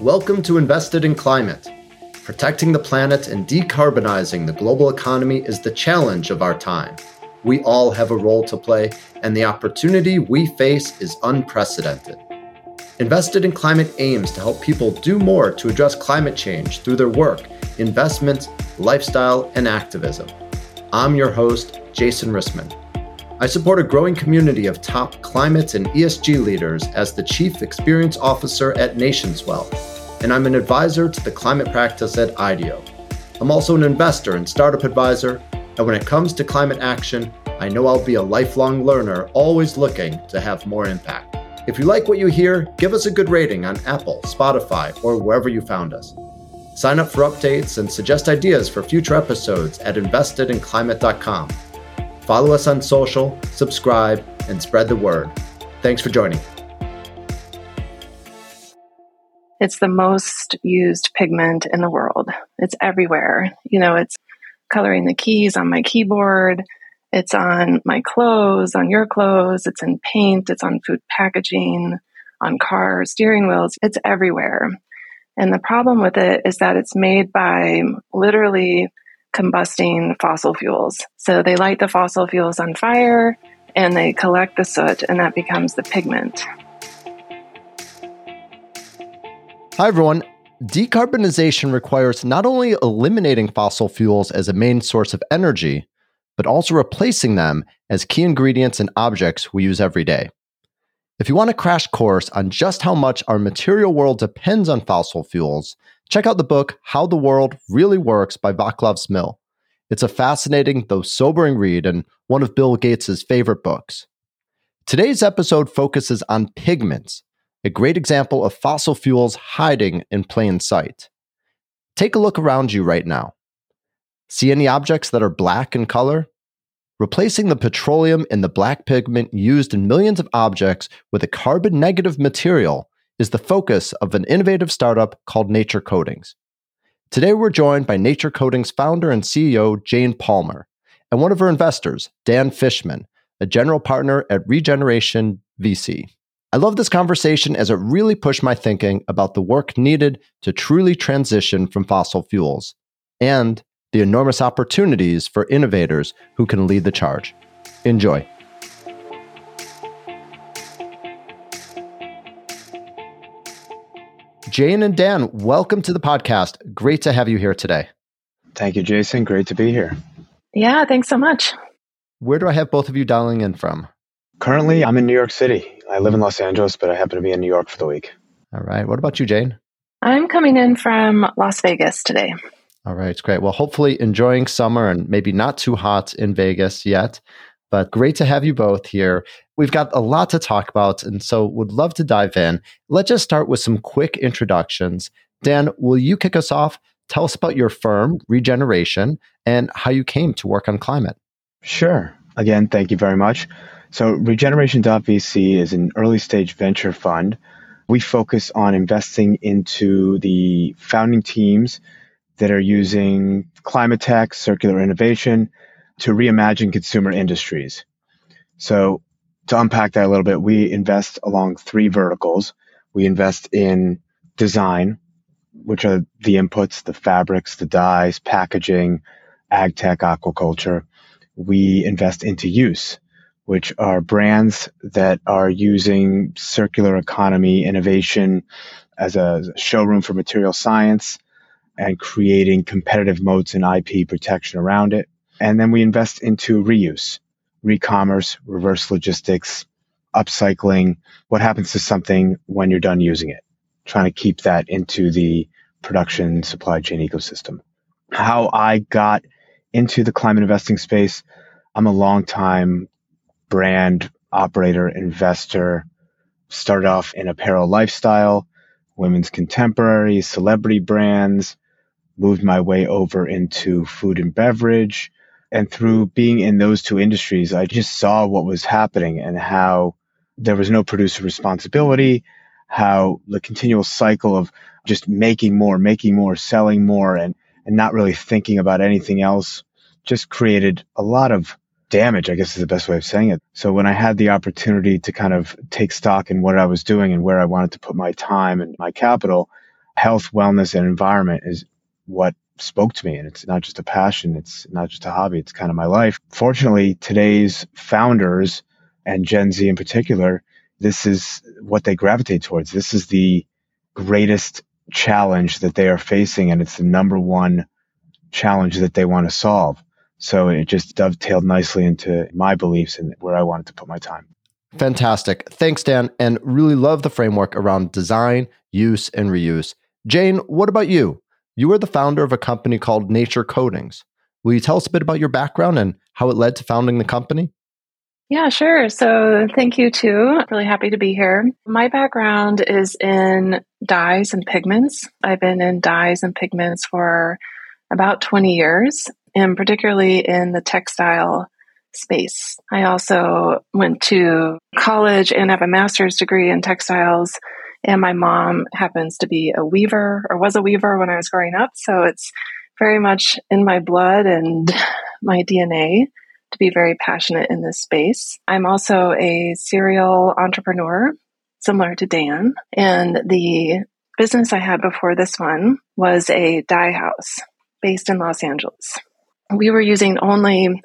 Welcome to Invested in Climate. Protecting the planet and decarbonizing the global economy is the challenge of our time. We all have a role to play, and the opportunity we face is unprecedented. Invested in Climate aims to help people do more to address climate change through their work, investments, lifestyle, and activism. I'm your host, Jason Rissman. I support a growing community of top climate and ESG leaders as the Chief Experience Officer at Nationswell, and I'm an advisor to the climate practice at IDEO. I'm also an investor and startup advisor, and when it comes to climate action, I know I'll be a lifelong learner, always looking to have more impact. If you like what you hear, give us a good rating on Apple, Spotify, or wherever you found us. Sign up for updates and suggest ideas for future episodes at investedinclimate.com. Follow us on social, subscribe, and spread the word. Thanks for joining. It's the most used pigment in the world. It's everywhere. You know, it's coloring the keys on my keyboard. It's on my clothes, on your clothes. It's in paint. It's on food packaging, on car steering wheels. It's everywhere. And the problem with it is that it's made by literally combusting fossil fuels. So they light the fossil fuels on fire and they collect the soot, and that becomes the pigment. Hi, everyone. Decarbonization requires not only eliminating fossil fuels as a main source of energy, but also replacing them as key ingredients and objects we use every day. If you want a crash course on just how much our material world depends on fossil fuels, check out the book How the World Really Works by Vaclav Smil. It's a fascinating, though sobering read and one of Bill Gates' favorite books. Today's episode focuses on pigments, a great example of fossil fuels hiding in plain sight. Take a look around you right now. See any objects that are black in color? Replacing the petroleum in the black pigment used in millions of objects with a carbon negative material is the focus of an innovative startup called Nature Coatings. Today, we're joined by Nature Coatings founder and CEO Jane Palmer and one of her investors, Dan Fishman, a general partner at Regeneration VC. I love this conversation as it really pushed my thinking about the work needed to truly transition from fossil fuels and the enormous opportunities for innovators who can lead the charge. Enjoy. Jane and Dan, welcome to the podcast. Great to have you here today. Thank you, Jason. Great to be here. Yeah, thanks so much. Where do I have both of you dialing in from? Currently, I'm in New York City. I live in Los Angeles, but I happen to be in New York for the week. All right. What about you, Jane? I'm coming in from Las Vegas today. All right. Great. Well, hopefully enjoying summer and maybe not too hot in Vegas yet. But great to have you both here. We've got a lot to talk about, and so would love to dive in. Let's just start with some quick introductions. Dan, will you kick us off? Tell us about your firm, Regeneration, and how you came to work on climate. Sure. Again, thank you very much. So, Regeneration.vc is an early stage venture fund. We focus on investing into the founding teams that are using climate tech, circular innovation, to reimagine consumer industries. So, to unpack that a little bit, we invest along three verticals. We invest in design, which are the inputs, the fabrics, the dyes, packaging, ag tech, aquaculture. We invest into use, which are brands that are using circular economy innovation as a showroom for material science and creating competitive moats and IP protection around it. And then we invest into reuse, re-commerce, reverse logistics, upcycling. What happens to something when you're done using it? Trying to keep that into the production supply chain ecosystem. How I got into the climate investing space, I'm a long time brand operator, investor, started off in apparel lifestyle, women's contemporary, celebrity brands, moved my way over into food and beverage, and through being in those two industries, I just saw what was happening and how there was no producer responsibility, how the continual cycle of just making more, making more, selling more, and, and not really thinking about anything else just created a lot of damage, I guess is the best way of saying it. So when I had the opportunity to kind of take stock in what I was doing and where I wanted to put my time and my capital, health, wellness, and environment is what spoke to me. And it's not just a passion, it's not just a hobby, it's kind of my life. Fortunately, today's founders and Gen Z in particular, this is what they gravitate towards. This is the greatest challenge that they are facing, and it's the number one challenge that they want to solve. So it just dovetailed nicely into my beliefs and where I wanted to put my time. Fantastic. Thanks, Dan. And really love the framework around design, use, and reuse. Jane, what about you? You are the founder of a company called Nature Coatings. Will you tell us a bit about your background and how it led to founding the company? Yeah, sure. So thank you too. Really happy to be here. My background is in dyes and pigments. I've been in dyes and pigments for about 20 years, and particularly in the textile space. I also went to college and have a master's degree in textiles. And my mom happens to be a weaver or was a weaver when I was growing up. So it's very much in my blood and my DNA to be very passionate in this space. I'm also a serial entrepreneur, similar to Dan. And the business I had before this one was a dye house based in Los Angeles. We were using only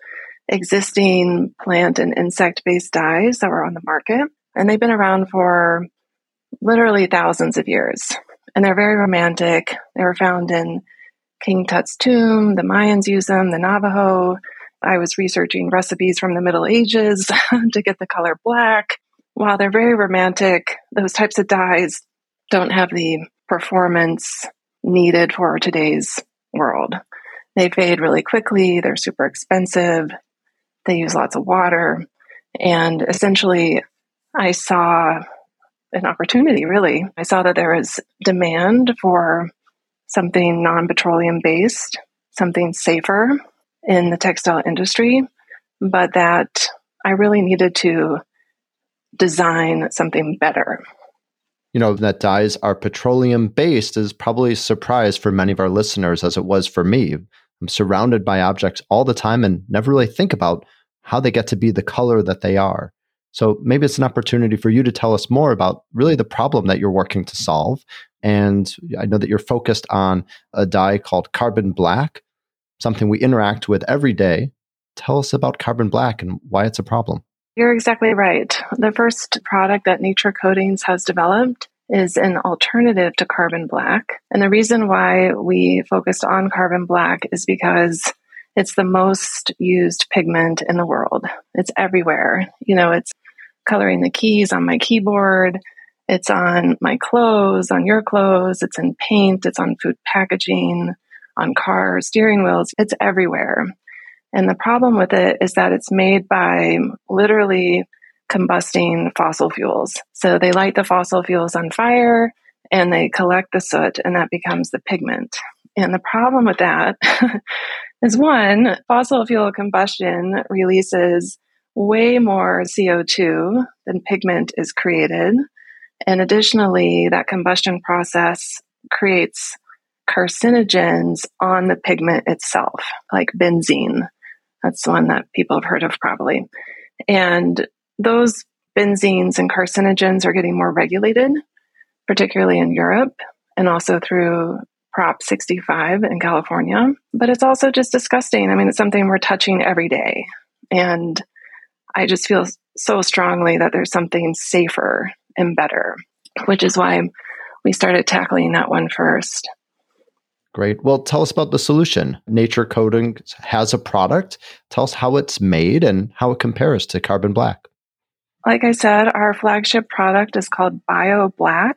existing plant and insect based dyes that were on the market. And they've been around for literally thousands of years. And they're very romantic. They were found in King Tut's tomb. The Mayans use them, the Navajo. I was researching recipes from the Middle Ages to get the color black. While they're very romantic, those types of dyes don't have the performance needed for today's world. They fade really quickly, they're super expensive, they use lots of water. And essentially, I saw an opportunity, really. I saw that there was demand for something non petroleum based, something safer in the textile industry, but that I really needed to design something better. You know, that dyes are petroleum based is probably a surprise for many of our listeners, as it was for me. I'm surrounded by objects all the time and never really think about how they get to be the color that they are. So maybe it's an opportunity for you to tell us more about really the problem that you're working to solve. And I know that you're focused on a dye called carbon black, something we interact with every day. Tell us about carbon black and why it's a problem. You're exactly right. The first product that Nature Coatings has developed is an alternative to carbon black. And the reason why we focused on carbon black is because it's the most used pigment in the world. It's everywhere. You know, it's coloring the keys on my keyboard. It's on my clothes, on your clothes. It's in paint. It's on food packaging, on cars, steering wheels. It's everywhere. And the problem with it is that it's made by literally combusting fossil fuels. So they light the fossil fuels on fire and they collect the soot and that becomes the pigment. And the problem with that is one, fossil fuel combustion releases way more CO2 than pigment is created. And additionally, that combustion process creates carcinogens on the pigment itself, like benzene. That's the one that people have heard of probably. And those benzenes and carcinogens are getting more regulated, particularly in Europe and also through Prop 65 in California. But it's also just disgusting. I mean, it's something we're touching every day. And I just feel so strongly that there's something safer and better, which is why we started tackling that one first. Great. Well, tell us about the solution. Nature Coating has a product. Tell us how it's made and how it compares to carbon black. Like I said, our flagship product is called Bio Black.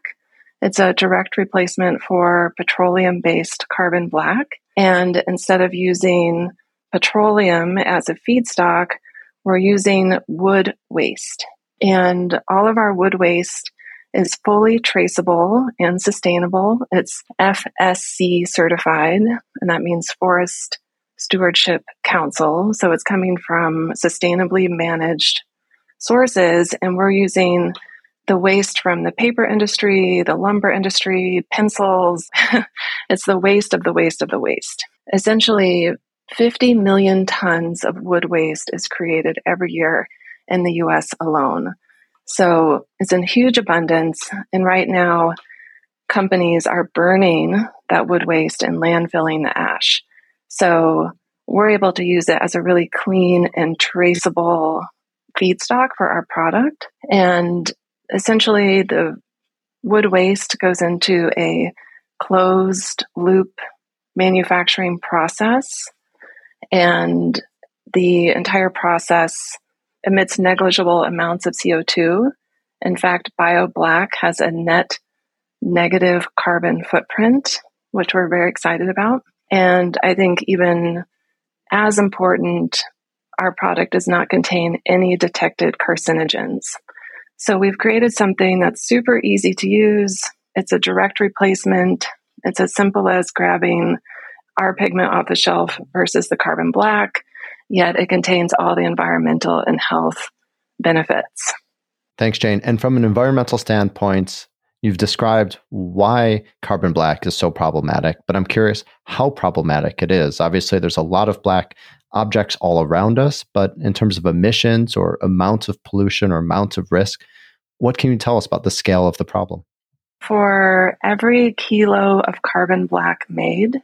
It's a direct replacement for petroleum based carbon black. And instead of using petroleum as a feedstock, we're using wood waste. And all of our wood waste is fully traceable and sustainable. It's FSC certified, and that means Forest Stewardship Council. So it's coming from sustainably managed sources, and we're using the waste from the paper industry, the lumber industry, pencils. it's the waste of the waste of the waste. Essentially, 50 million tons of wood waste is created every year in the US alone. So it's in huge abundance. And right now, companies are burning that wood waste and landfilling the ash. So we're able to use it as a really clean and traceable feedstock for our product. And essentially, the wood waste goes into a closed loop manufacturing process. And the entire process emits negligible amounts of CO2. In fact, BioBlack has a net negative carbon footprint, which we're very excited about. And I think even as important, our product does not contain any detected carcinogens. So we've created something that's super easy to use. It's a direct replacement. It's as simple as grabbing our pigment off the shelf versus the carbon black, yet it contains all the environmental and health benefits. Thanks, Jane. And from an environmental standpoint, you've described why carbon black is so problematic, but I'm curious how problematic it is. Obviously, there's a lot of black objects all around us, but in terms of emissions or amounts of pollution or amounts of risk, what can you tell us about the scale of the problem? For every kilo of carbon black made,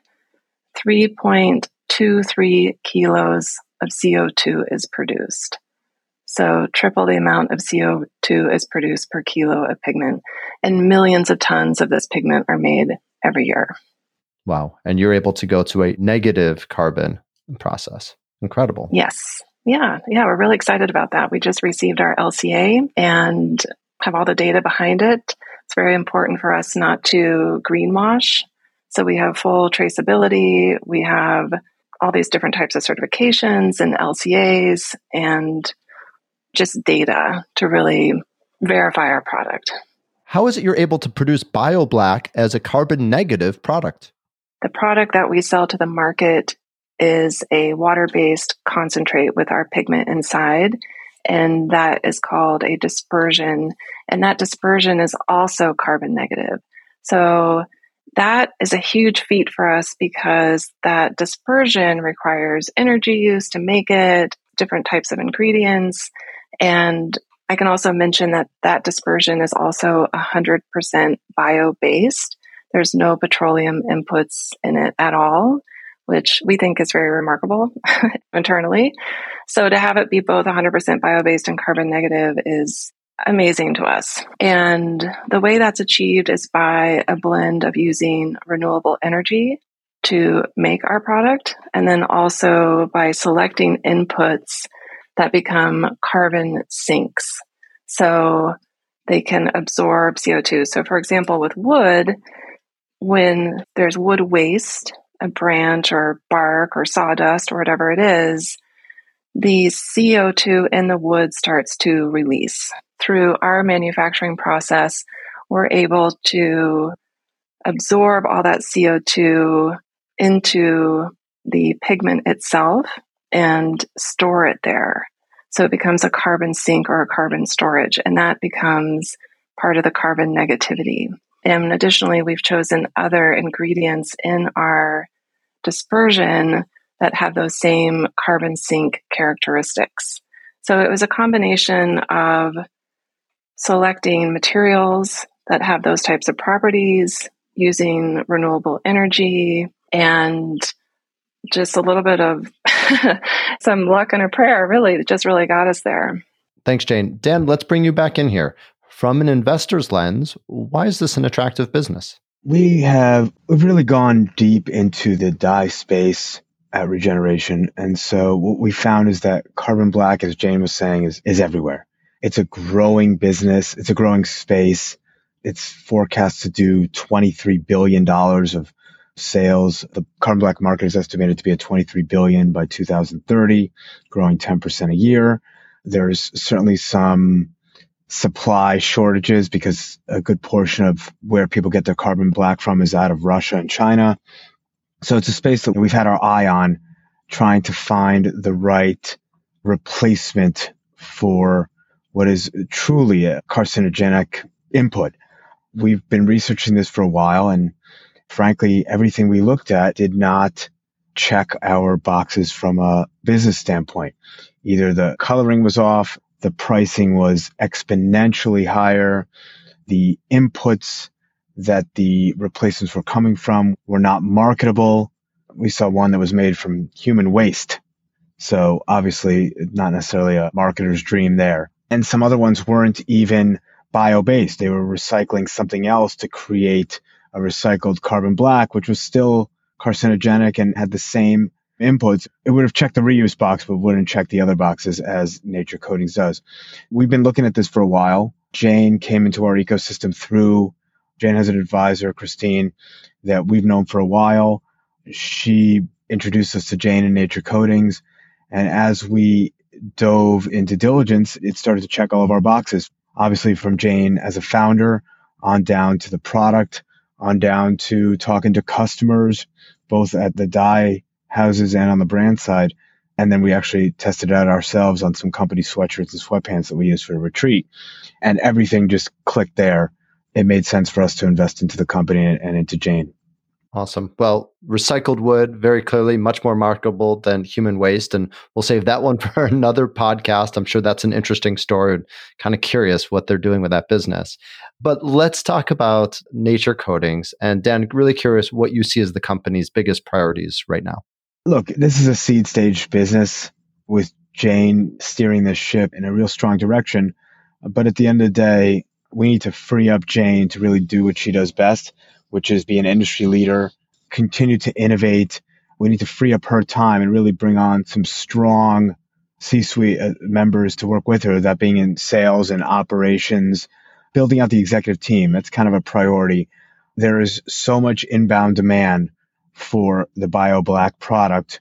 3.23 kilos of CO2 is produced. So, triple the amount of CO2 is produced per kilo of pigment, and millions of tons of this pigment are made every year. Wow. And you're able to go to a negative carbon process. Incredible. Yes. Yeah. Yeah. We're really excited about that. We just received our LCA and have all the data behind it. It's very important for us not to greenwash. So we have full traceability. We have all these different types of certifications and LCAs and just data to really verify our product. How is it you're able to produce BioBlack as a carbon negative product? The product that we sell to the market is a water based concentrate with our pigment inside, and that is called a dispersion. And that dispersion is also carbon negative. So that is a huge feat for us because that dispersion requires energy use to make it, different types of ingredients. And I can also mention that that dispersion is also 100% bio based. There's no petroleum inputs in it at all which we think is very remarkable internally. So to have it be both 100% bio based and carbon negative is amazing to us. And the way that's achieved is by a blend of using renewable energy to make our product, and then also by selecting inputs that become carbon sinks. So they can absorb CO2. So, for example, with wood, when there's wood waste, a branch or bark or sawdust or whatever it is, the CO2 in the wood starts to release. Through our manufacturing process, we're able to absorb all that CO2 into the pigment itself and store it there. So it becomes a carbon sink or a carbon storage, and that becomes part of the carbon negativity. And additionally, we've chosen other ingredients in our dispersion that have those same carbon sink characteristics. So it was a combination of selecting materials that have those types of properties, using renewable energy, and just a little bit of some luck and a prayer, really, that just really got us there. Thanks, Jane. Dan, let's bring you back in here. From an investor's lens, why is this an attractive business? We have we've really gone deep into the dye space at Regeneration. And so what we found is that carbon black, as Jane was saying, is, is everywhere. It's a growing business. It's a growing space. It's forecast to do $23 billion of sales. The carbon black market is estimated to be at 23 billion by 2030, growing 10% a year. There's certainly some supply shortages because a good portion of where people get their carbon black from is out of Russia and China. So it's a space that we've had our eye on trying to find the right replacement for what is truly a carcinogenic input. We've been researching this for a while and frankly, everything we looked at did not check our boxes from a business standpoint. Either the coloring was off, the pricing was exponentially higher. The inputs that the replacements were coming from were not marketable. We saw one that was made from human waste. So obviously not necessarily a marketer's dream there. And some other ones weren't even bio-based. They were recycling something else to create a recycled carbon black, which was still carcinogenic and had the same inputs. It would have checked the reuse box, but wouldn't check the other boxes as Nature Coatings does. We've been looking at this for a while. Jane came into our ecosystem through, Jane has an advisor, Christine, that we've known for a while. She introduced us to Jane and Nature Coatings. And as we dove into diligence, it started to check all of our boxes. Obviously, from Jane as a founder on down to the product, on down to talking to customers, both at the dye houses and on the brand side. And then we actually tested out ourselves on some company sweatshirts and sweatpants that we used for the retreat. And everything just clicked there. It made sense for us to invest into the company and into Jane. Awesome. Well, recycled wood, very clearly much more marketable than human waste. And we'll save that one for another podcast. I'm sure that's an interesting story. Kind of curious what they're doing with that business. But let's talk about nature coatings. And Dan, really curious what you see as the company's biggest priorities right now. Look, this is a seed stage business with Jane steering this ship in a real strong direction. But at the end of the day, we need to free up Jane to really do what she does best which is be an industry leader, continue to innovate. We need to free up her time and really bring on some strong C suite uh, members to work with her, that being in sales and operations, building out the executive team. That's kind of a priority. There is so much inbound demand for the BioBlack product.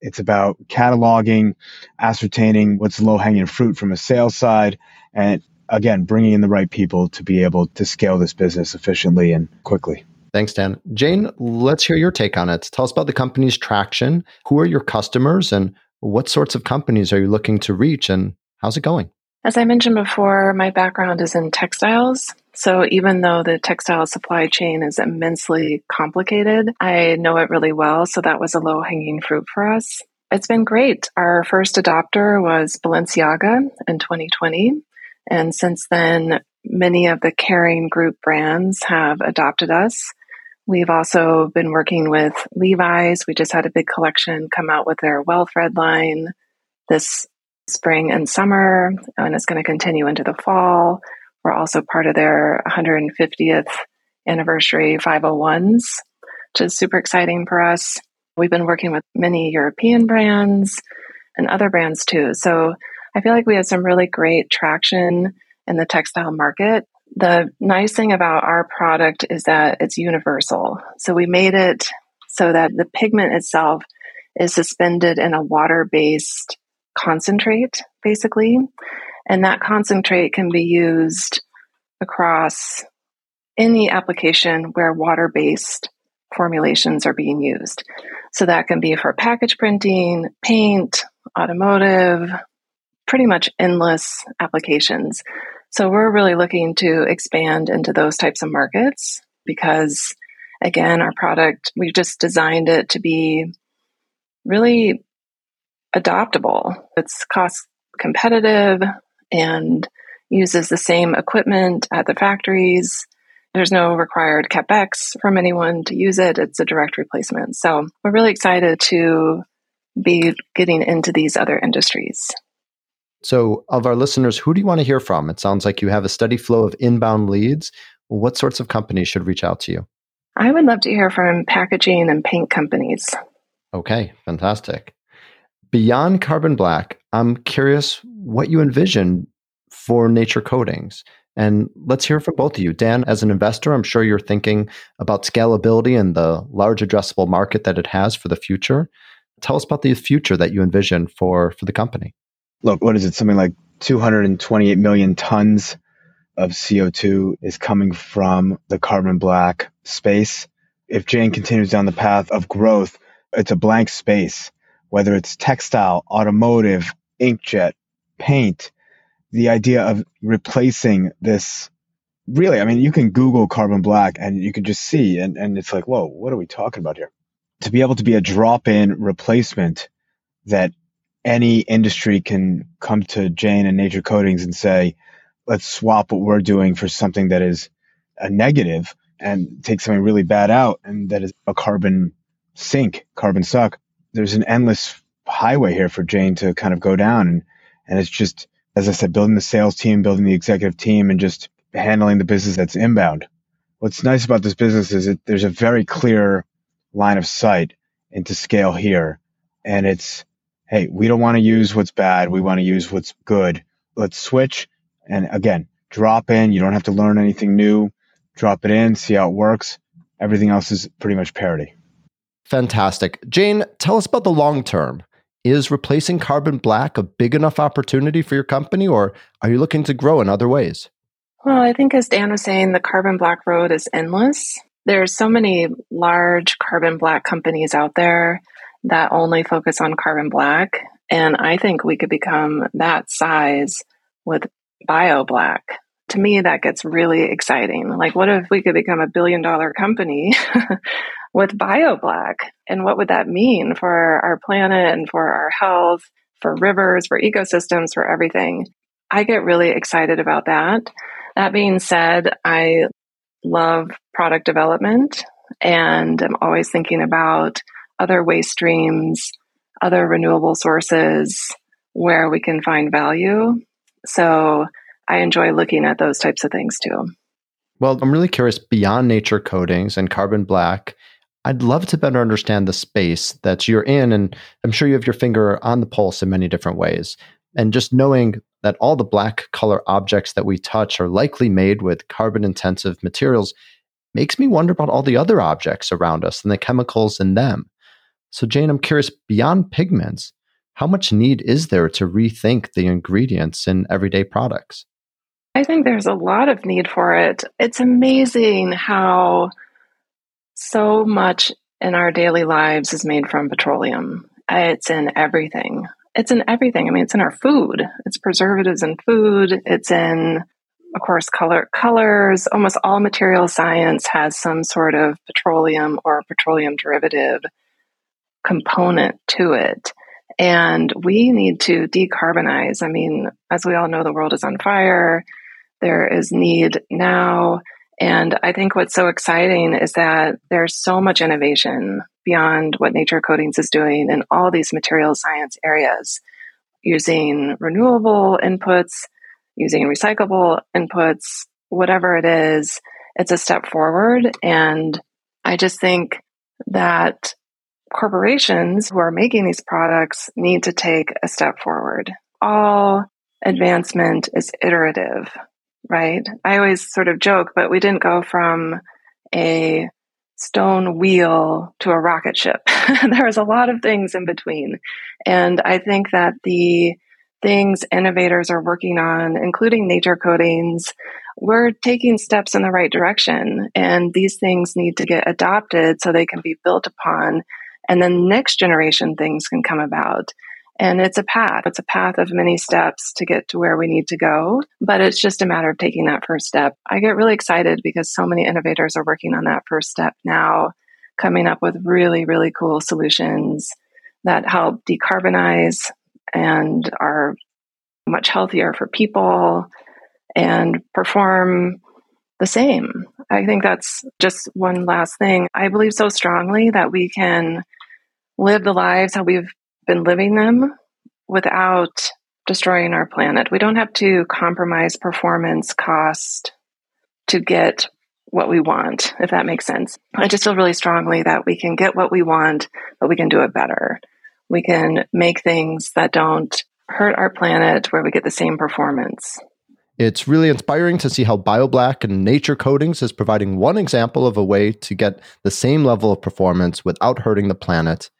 It's about cataloging, ascertaining what's low hanging fruit from a sales side, and again, bringing in the right people to be able to scale this business efficiently and quickly. Thanks, Dan. Jane, let's hear your take on it. Tell us about the company's traction. Who are your customers and what sorts of companies are you looking to reach and how's it going? As I mentioned before, my background is in textiles. So even though the textile supply chain is immensely complicated, I know it really well. So that was a low hanging fruit for us. It's been great. Our first adopter was Balenciaga in 2020. And since then, many of the Kering Group brands have adopted us. We've also been working with Levi's. We just had a big collection come out with their WellThread line this spring and summer, and it's going to continue into the fall. We're also part of their 150th anniversary 501s, which is super exciting for us. We've been working with many European brands and other brands too. So I feel like we have some really great traction in the textile market. The nice thing about our product is that it's universal. So we made it so that the pigment itself is suspended in a water based concentrate, basically. And that concentrate can be used across any application where water based formulations are being used. So that can be for package printing, paint, automotive, pretty much endless applications. So we're really looking to expand into those types of markets because, again, our product, we just designed it to be really adoptable. It's cost competitive and uses the same equipment at the factories. There's no required capex from anyone to use it. It's a direct replacement. So we're really excited to be getting into these other industries. So, of our listeners, who do you want to hear from? It sounds like you have a steady flow of inbound leads. What sorts of companies should reach out to you? I would love to hear from packaging and paint companies. Okay, fantastic. Beyond carbon black, I'm curious what you envision for nature coatings. And let's hear from both of you. Dan, as an investor, I'm sure you're thinking about scalability and the large addressable market that it has for the future. Tell us about the future that you envision for, for the company look, what is it? Something like 228 million tons of CO2 is coming from the carbon black space. If Jane continues down the path of growth, it's a blank space, whether it's textile, automotive, inkjet, paint. The idea of replacing this really, I mean, you can Google carbon black and you can just see, and, and it's like, whoa, what are we talking about here? To be able to be a drop in replacement that any industry can come to Jane and Nature Coatings and say, let's swap what we're doing for something that is a negative and take something really bad out, and that is a carbon sink, carbon suck. There's an endless highway here for Jane to kind of go down. And, and it's just, as I said, building the sales team, building the executive team, and just handling the business that's inbound. What's nice about this business is that there's a very clear line of sight into scale here. And it's, hey, we don't want to use what's bad. We want to use what's good. Let's switch. And again, drop in. You don't have to learn anything new. Drop it in, see how it works. Everything else is pretty much parity. Fantastic. Jane, tell us about the long term. Is replacing carbon black a big enough opportunity for your company, or are you looking to grow in other ways? Well, I think as Dan was saying, the carbon black road is endless. There's so many large carbon black companies out there that only focus on carbon black. And I think we could become that size with BioBlack. To me, that gets really exciting. Like, what if we could become a billion dollar company with BioBlack? And what would that mean for our planet and for our health, for rivers, for ecosystems, for everything? I get really excited about that. That being said, I love product development and I'm always thinking about other waste streams, other renewable sources where we can find value. So I enjoy looking at those types of things too. Well, I'm really curious beyond nature coatings and carbon black. I'd love to better understand the space that you're in. And I'm sure you have your finger on the pulse in many different ways. And just knowing that all the black color objects that we touch are likely made with carbon intensive materials makes me wonder about all the other objects around us and the chemicals in them. So, Jane, I'm curious beyond pigments, how much need is there to rethink the ingredients in everyday products? I think there's a lot of need for it. It's amazing how so much in our daily lives is made from petroleum. It's in everything. It's in everything. I mean, it's in our food. It's preservatives in food. It's in, of course, color colors. Almost all material science has some sort of petroleum or petroleum derivative component to it. And we need to decarbonize. I mean, as we all know, the world is on fire. There is need now. And I think what's so exciting is that there's so much innovation beyond what Nature Coatings is doing in all these material science areas, using renewable inputs, using recyclable inputs, whatever it is, it's a step forward. And I just think that corporations who are making these products need to take a step forward. All advancement is iterative, right? I always sort of joke, but we didn't go from a stone wheel to a rocket ship. there was a lot of things in between. And I think that the things innovators are working on, including nature coatings, we're taking steps in the right direction. And these things need to get adopted so they can be built upon and then next generation things can come about. And it's a path. It's a path of many steps to get to where we need to go. But it's just a matter of taking that first step. I get really excited because so many innovators are working on that first step now, coming up with really, really cool solutions that help decarbonize and are much healthier for people and perform the same. I think that's just one last thing. I believe so strongly that we can live the lives how we've been living them without destroying our planet. We don't have to compromise performance cost to get what we want, if that makes sense. I just feel really strongly that we can get what we want, but we can do it better. We can make things that don't hurt our planet where we get the same performance. It's really inspiring to see how BioBlack and Nature Coatings is providing one example of a way to get the same level of performance without hurting the planet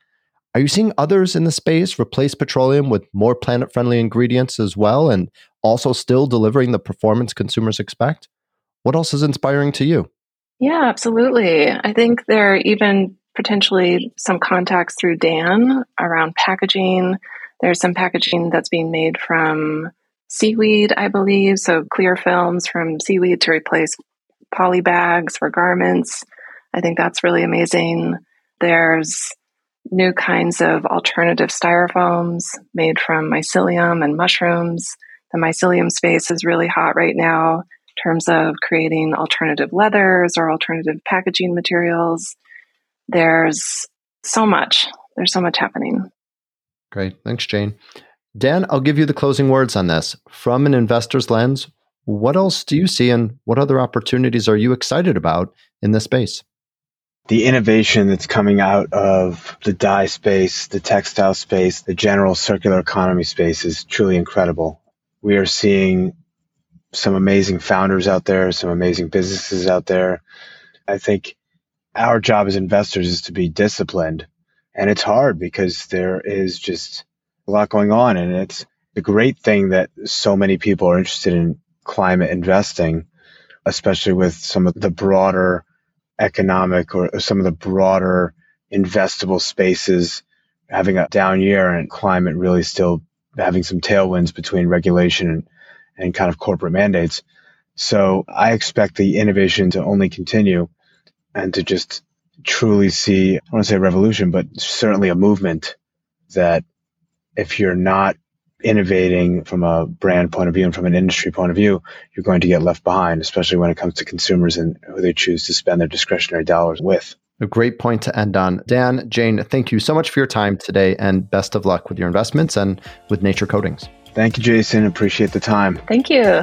are you seeing others in the space replace petroleum with more planet friendly ingredients as well and also still delivering the performance consumers expect? What else is inspiring to you? Yeah, absolutely. I think there are even potentially some contacts through Dan around packaging. There's some packaging that's being made from seaweed, I believe. So clear films from seaweed to replace poly bags for garments. I think that's really amazing. There's new kinds of alternative styrofoams made from mycelium and mushrooms. The mycelium space is really hot right now, in terms of creating alternative leathers or alternative packaging materials. There's so much. There's so much happening. Great. Thanks, Jane. Dan, I'll give you the closing words on this. From an investor's lens, what else do you see and what other opportunities are you excited about in this space? The innovation that's coming out of the dye space, the textile space, the general circular economy space is truly incredible. We are seeing some amazing founders out there, some amazing businesses out there. I think our job as investors is to be disciplined. And it's hard because there is just a lot going on. And it's the great thing that so many people are interested in climate investing, especially with some of the broader economic or some of the broader investable spaces having a down year and climate really still having some tailwinds between regulation and, and kind of corporate mandates. So I expect the innovation to only continue and to just truly see, I want to say revolution, but certainly a movement that if you're not innovating from a brand point of view and from an industry point of view, you're going to get left behind, especially when it comes to consumers and who they choose to spend their discretionary dollars with. A great point to end on. Dan, Jane, thank you so much for your time today and best of luck with your investments and with Nature Coatings. Thank you, Jason. Appreciate the time. Thank you.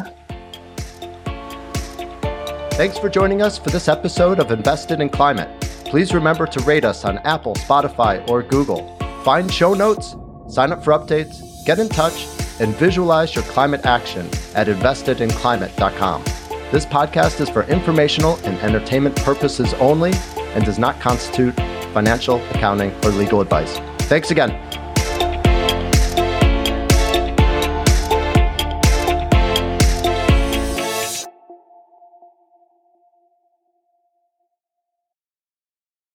Thanks for joining us for this episode of Invested in Climate. Please remember to rate us on Apple, Spotify, or Google. Find show notes, sign up for updates, get in touch, and visualize your climate action at investedinclimate.com. This podcast is for informational and entertainment purposes only and does not constitute financial, accounting, or legal advice. Thanks again.